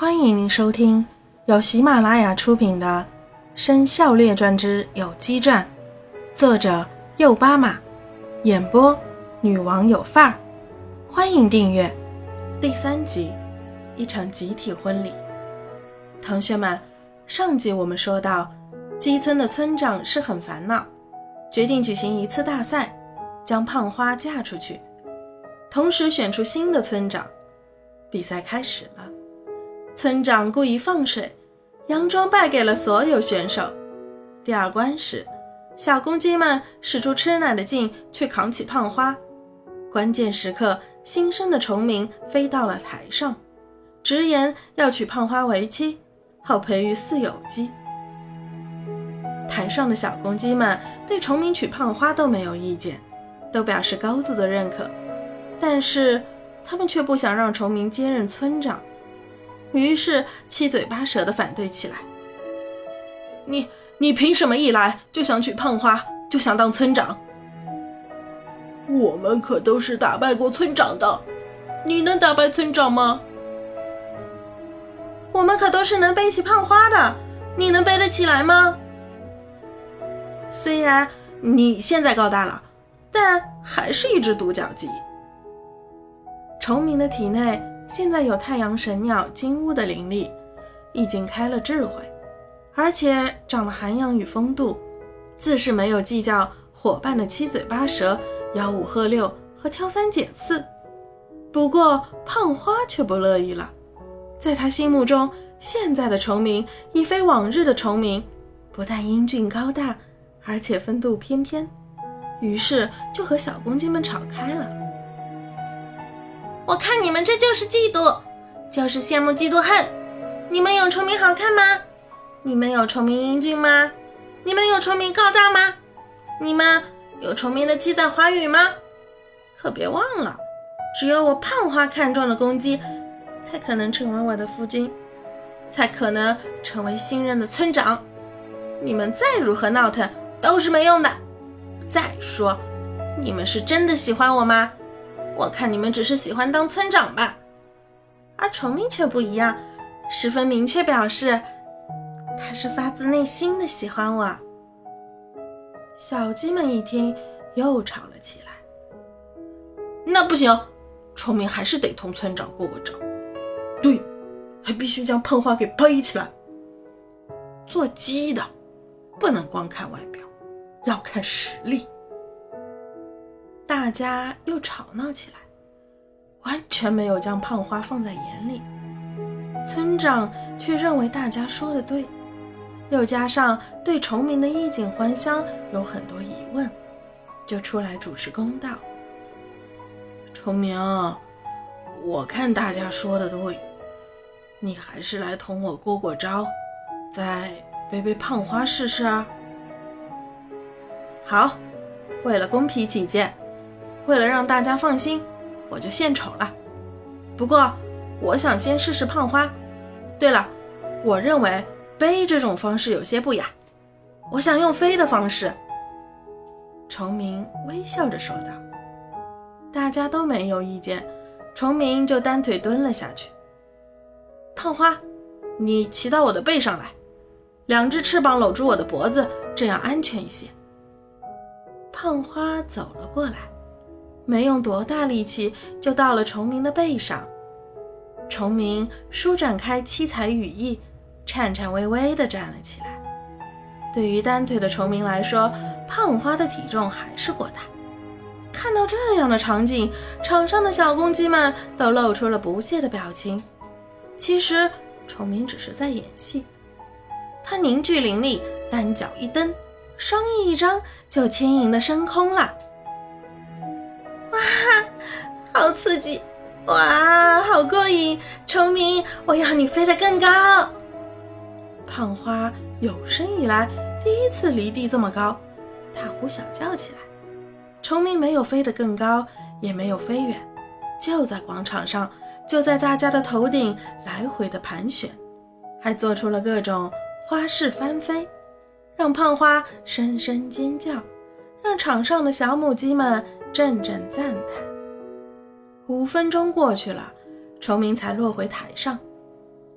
欢迎您收听由喜马拉雅出品的《生肖列传之有机传》，作者右巴马，演播女王有范儿。欢迎订阅第三集，一场集体婚礼。同学们，上集我们说到，鸡村的村长是很烦恼，决定举行一次大赛，将胖花嫁出去，同时选出新的村长。比赛开始了。村长故意放水，佯装败给了所有选手。第二关时，小公鸡们使出吃奶的劲去扛起胖花。关键时刻，新生的虫鸣飞到了台上，直言要娶胖花为妻，好培育四有鸡。台上的小公鸡们对虫鸣娶胖花都没有意见，都表示高度的认可，但是他们却不想让虫鸣接任村长。于是七嘴八舌的反对起来。你你凭什么一来就想娶胖花，就想当村长？我们可都是打败过村长的，你能打败村长吗？我们可都是能背起胖花的，你能背得起来吗？虽然你现在高大了，但还是一只独角鸡。崇明的体内。现在有太阳神鸟金乌的灵力，已经开了智慧，而且长了涵养与风度，自是没有计较伙伴的七嘴八舌、吆五喝六和挑三拣四。不过胖花却不乐意了，在他心目中，现在的虫鸣已非往日的虫鸣，不但英俊高大，而且风度翩翩，于是就和小公鸡们吵开了。我看你们这就是嫉妒，就是羡慕嫉妒恨。你们有崇明好看吗？你们有崇明英俊吗？你们有崇明高大吗？你们有崇明的七彩花语吗？可别忘了，只有我胖花看中的公鸡，才可能成为我的夫君，才可能成为新任的村长。你们再如何闹腾都是没用的。再说，你们是真的喜欢我吗？我看你们只是喜欢当村长吧，而崇明却不一样，十分明确表示他是发自内心的喜欢我。小鸡们一听，又吵了起来。那不行，崇明还是得同村长过个招。对，还必须将胖花给背起来。做鸡的不能光看外表，要看实力。大家又吵闹起来，完全没有将胖花放在眼里。村长却认为大家说的对，又加上对崇明的衣锦还乡有很多疑问，就出来主持公道。崇明，我看大家说的对，你还是来同我过过招，再背背胖花试试啊。好，为了公平起见。为了让大家放心，我就献丑了。不过，我想先试试胖花。对了，我认为背这种方式有些不雅，我想用飞的方式。崇明微笑着说道。大家都没有意见，崇明就单腿蹲了下去。胖花，你骑到我的背上来，两只翅膀搂住我的脖子，这样安全一些。胖花走了过来。没用多大力气，就到了崇明的背上。崇明舒展开七彩羽翼，颤颤巍巍地站了起来。对于单腿的崇明来说，胖花的体重还是过大。看到这样的场景，场上的小公鸡们都露出了不屑的表情。其实，崇明只是在演戏。他凝聚灵力，单脚一蹬，双翼一张，就轻盈地升空了。好刺激！哇，好过瘾！崇明，我要你飞得更高。胖花有生以来第一次离地这么高，大呼小叫起来。崇明没有飞得更高，也没有飞远，就在广场上，就在大家的头顶来回的盘旋，还做出了各种花式翻飞，让胖花声声尖叫，让场上的小母鸡们阵阵赞叹。五分钟过去了，崇明才落回台上。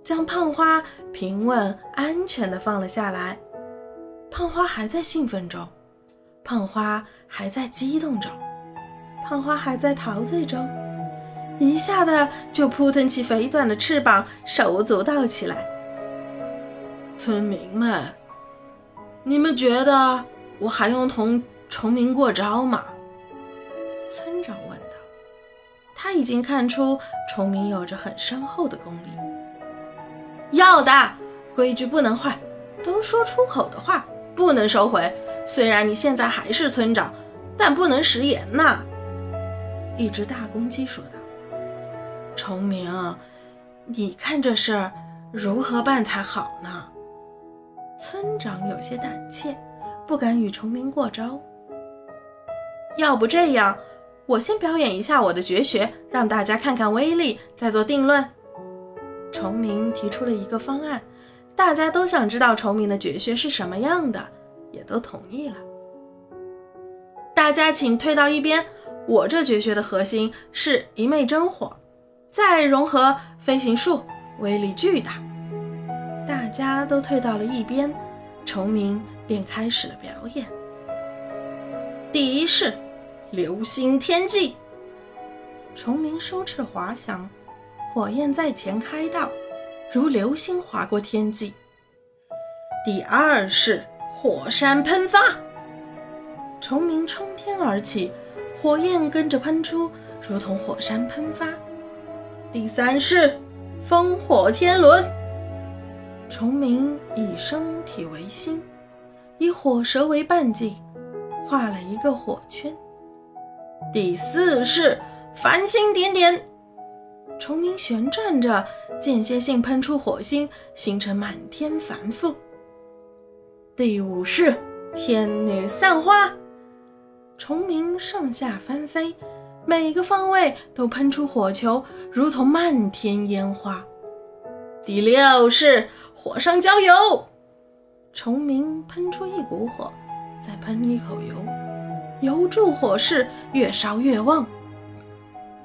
将胖花平稳安全地放了下来。胖花还在兴奋中，胖花还在激动中，胖花还在陶醉中，一下子就扑腾起肥短的翅膀，手舞足蹈起来。村民们，你们觉得我还用同崇明过招吗？他已经看出崇明有着很深厚的功力。要的，规矩不能坏，都说出口的话不能收回。虽然你现在还是村长，但不能食言呐。一只大公鸡说道。崇明，你看这事儿如何办才好呢？村长有些胆怯，不敢与崇明过招。要不这样，我先表演一下我的绝学，让大家看看威力，再做定论。崇明提出了一个方案，大家都想知道崇明的绝学是什么样的，也都同意了。大家请退到一边，我这绝学的核心是一昧真火，再融合飞行术，威力巨大。大家都退到了一边，崇明便开始了表演。第一式，流星天际。虫鸣收翅滑翔，火焰在前开道，如流星划过天际。第二式，火山喷发。虫鸣冲天而起，火焰跟着喷出，如同火山喷发。第三式，烽火天轮。虫鸣以身体为心，以火蛇为半径，画了一个火圈。第四式繁星点点，虫鸣旋转着，间歇性喷出火星，形成满天繁复。第五式天女散花，虫鸣上下翻飞，每个方位都喷出火球，如同漫天烟花。第六式。火上浇油，虫鸣喷出一股火，再喷一口油，油柱火势越烧越旺。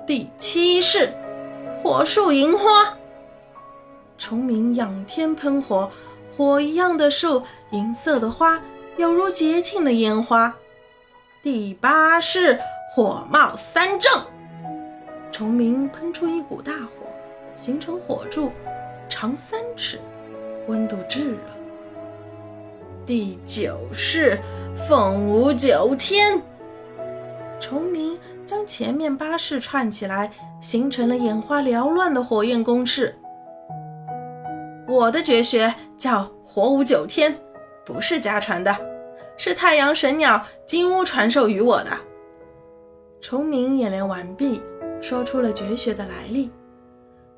第七式，火树银花。崇明仰天喷火，火一样的树，银色的花，犹如节庆的烟花。第八式，火冒三丈。崇明喷出一股大火，形成火柱，长三尺。温度炙热。第九式凤舞九天。崇明将前面八式串起来，形成了眼花缭乱的火焰攻势。我的绝学叫火舞九天，不是家传的，是太阳神鸟金乌传授于我的。崇明演练完毕，说出了绝学的来历。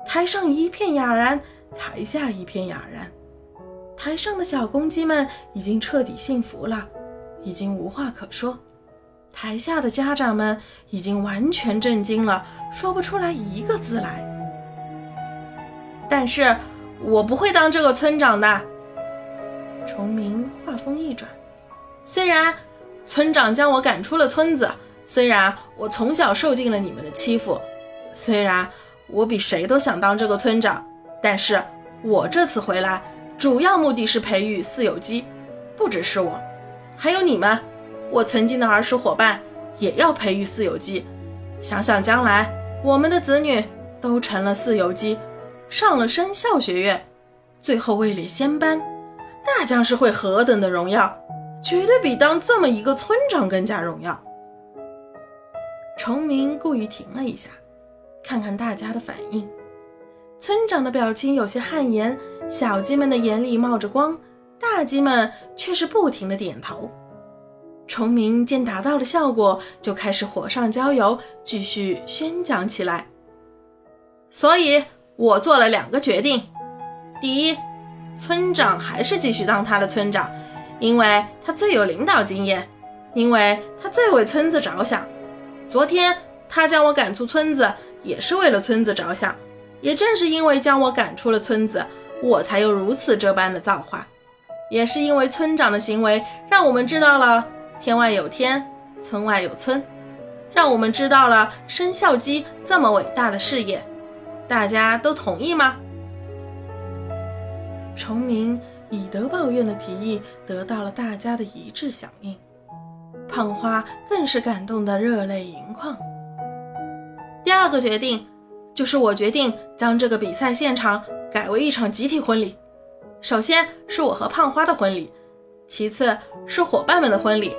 台上一片哑然，台下一片哑然。台上的小公鸡们已经彻底信服了，已经无话可说；台下的家长们已经完全震惊了，说不出来一个字来。但是我不会当这个村长的。崇明话锋一转，虽然村长将我赶出了村子，虽然我从小受尽了你们的欺负，虽然我比谁都想当这个村长，但是我这次回来。主要目的是培育四有机，不只是我，还有你们，我曾经的儿时伙伴也要培育四有机。想想将来我们的子女都成了四有机，上了生肖学院，最后位列仙班，那将是会何等的荣耀！绝对比当这么一个村长更加荣耀。崇明故意停了一下，看看大家的反应。村长的表情有些汗颜。小鸡们的眼里冒着光，大鸡们却是不停的点头。崇明见达到了效果，就开始火上浇油，继续宣讲起来。所以，我做了两个决定：第一，村长还是继续当他的村长，因为他最有领导经验，因为他最为村子着想。昨天他将我赶出村子，也是为了村子着想。也正是因为将我赶出了村子。我才有如此这般的造化，也是因为村长的行为，让我们知道了天外有天，村外有村，让我们知道了生肖鸡这么伟大的事业。大家都同意吗？崇明以德报怨的提议得到了大家的一致响应，胖花更是感动得热泪盈眶。第二个决定就是我决定将这个比赛现场改为一场集体婚礼。首先是我和胖花的婚礼，其次是伙伴们的婚礼。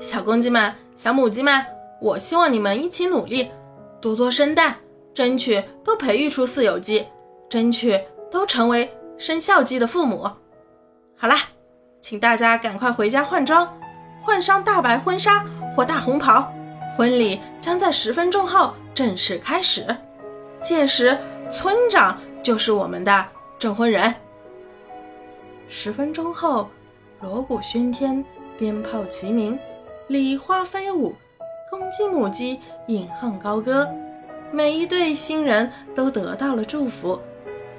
小公鸡们、小母鸡们，我希望你们一起努力，多多生蛋，争取都培育出四有鸡，争取都成为生肖鸡的父母。好啦，请大家赶快回家换装，换上大白婚纱或大红袍，婚礼将在十分钟后正式开始。届时，村长就是我们的证婚人。十分钟后，锣鼓喧天，鞭炮齐鸣，礼花飞舞，公鸡母鸡引吭高歌，每一对新人都得到了祝福。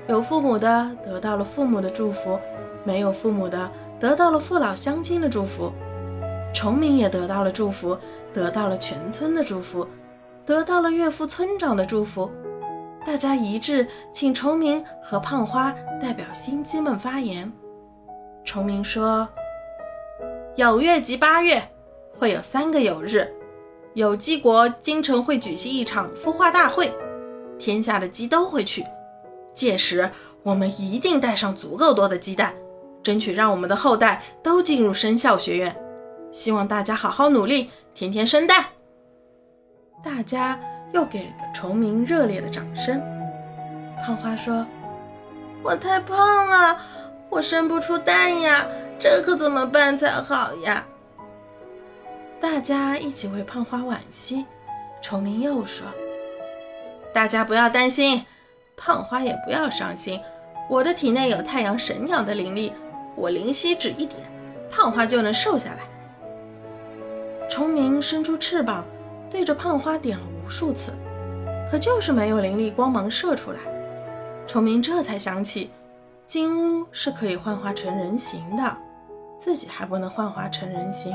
有父母的得到了父母的祝福，没有父母的得到了父老乡亲的祝福。崇明也得到了祝福，得到了全村的祝福，得到了岳父村长的祝福。大家一致请崇明和胖花代表新鸡们发言。崇明说：“有月及八月会有三个有日，有鸡国京城会举行一场孵化大会，天下的鸡都会去。届时我们一定带上足够多的鸡蛋，争取让我们的后代都进入生肖学院。希望大家好好努力，天天生蛋。”大家又给了崇明热烈的掌声。胖花说：“我太胖了。”我生不出蛋呀，这可怎么办才好呀？大家一起为胖花惋惜。崇明又说：“大家不要担心，胖花也不要伤心。我的体内有太阳神鸟的灵力，我灵犀指一点，胖花就能瘦下来。”崇明伸出翅膀，对着胖花点了无数次，可就是没有灵力光芒射出来。崇明这才想起。金乌是可以幻化成人形的，自己还不能幻化成人形，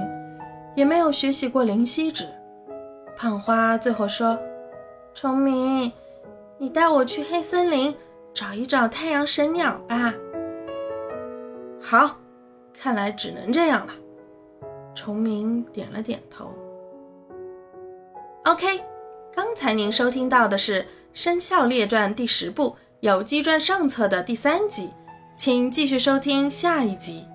也没有学习过灵犀指。胖花最后说：“崇明，你带我去黑森林找一找太阳神鸟吧。”好，看来只能这样了。崇明点了点头。OK，刚才您收听到的是《生肖列传》第十部《有机传》上册的第三集。请继续收听下一集。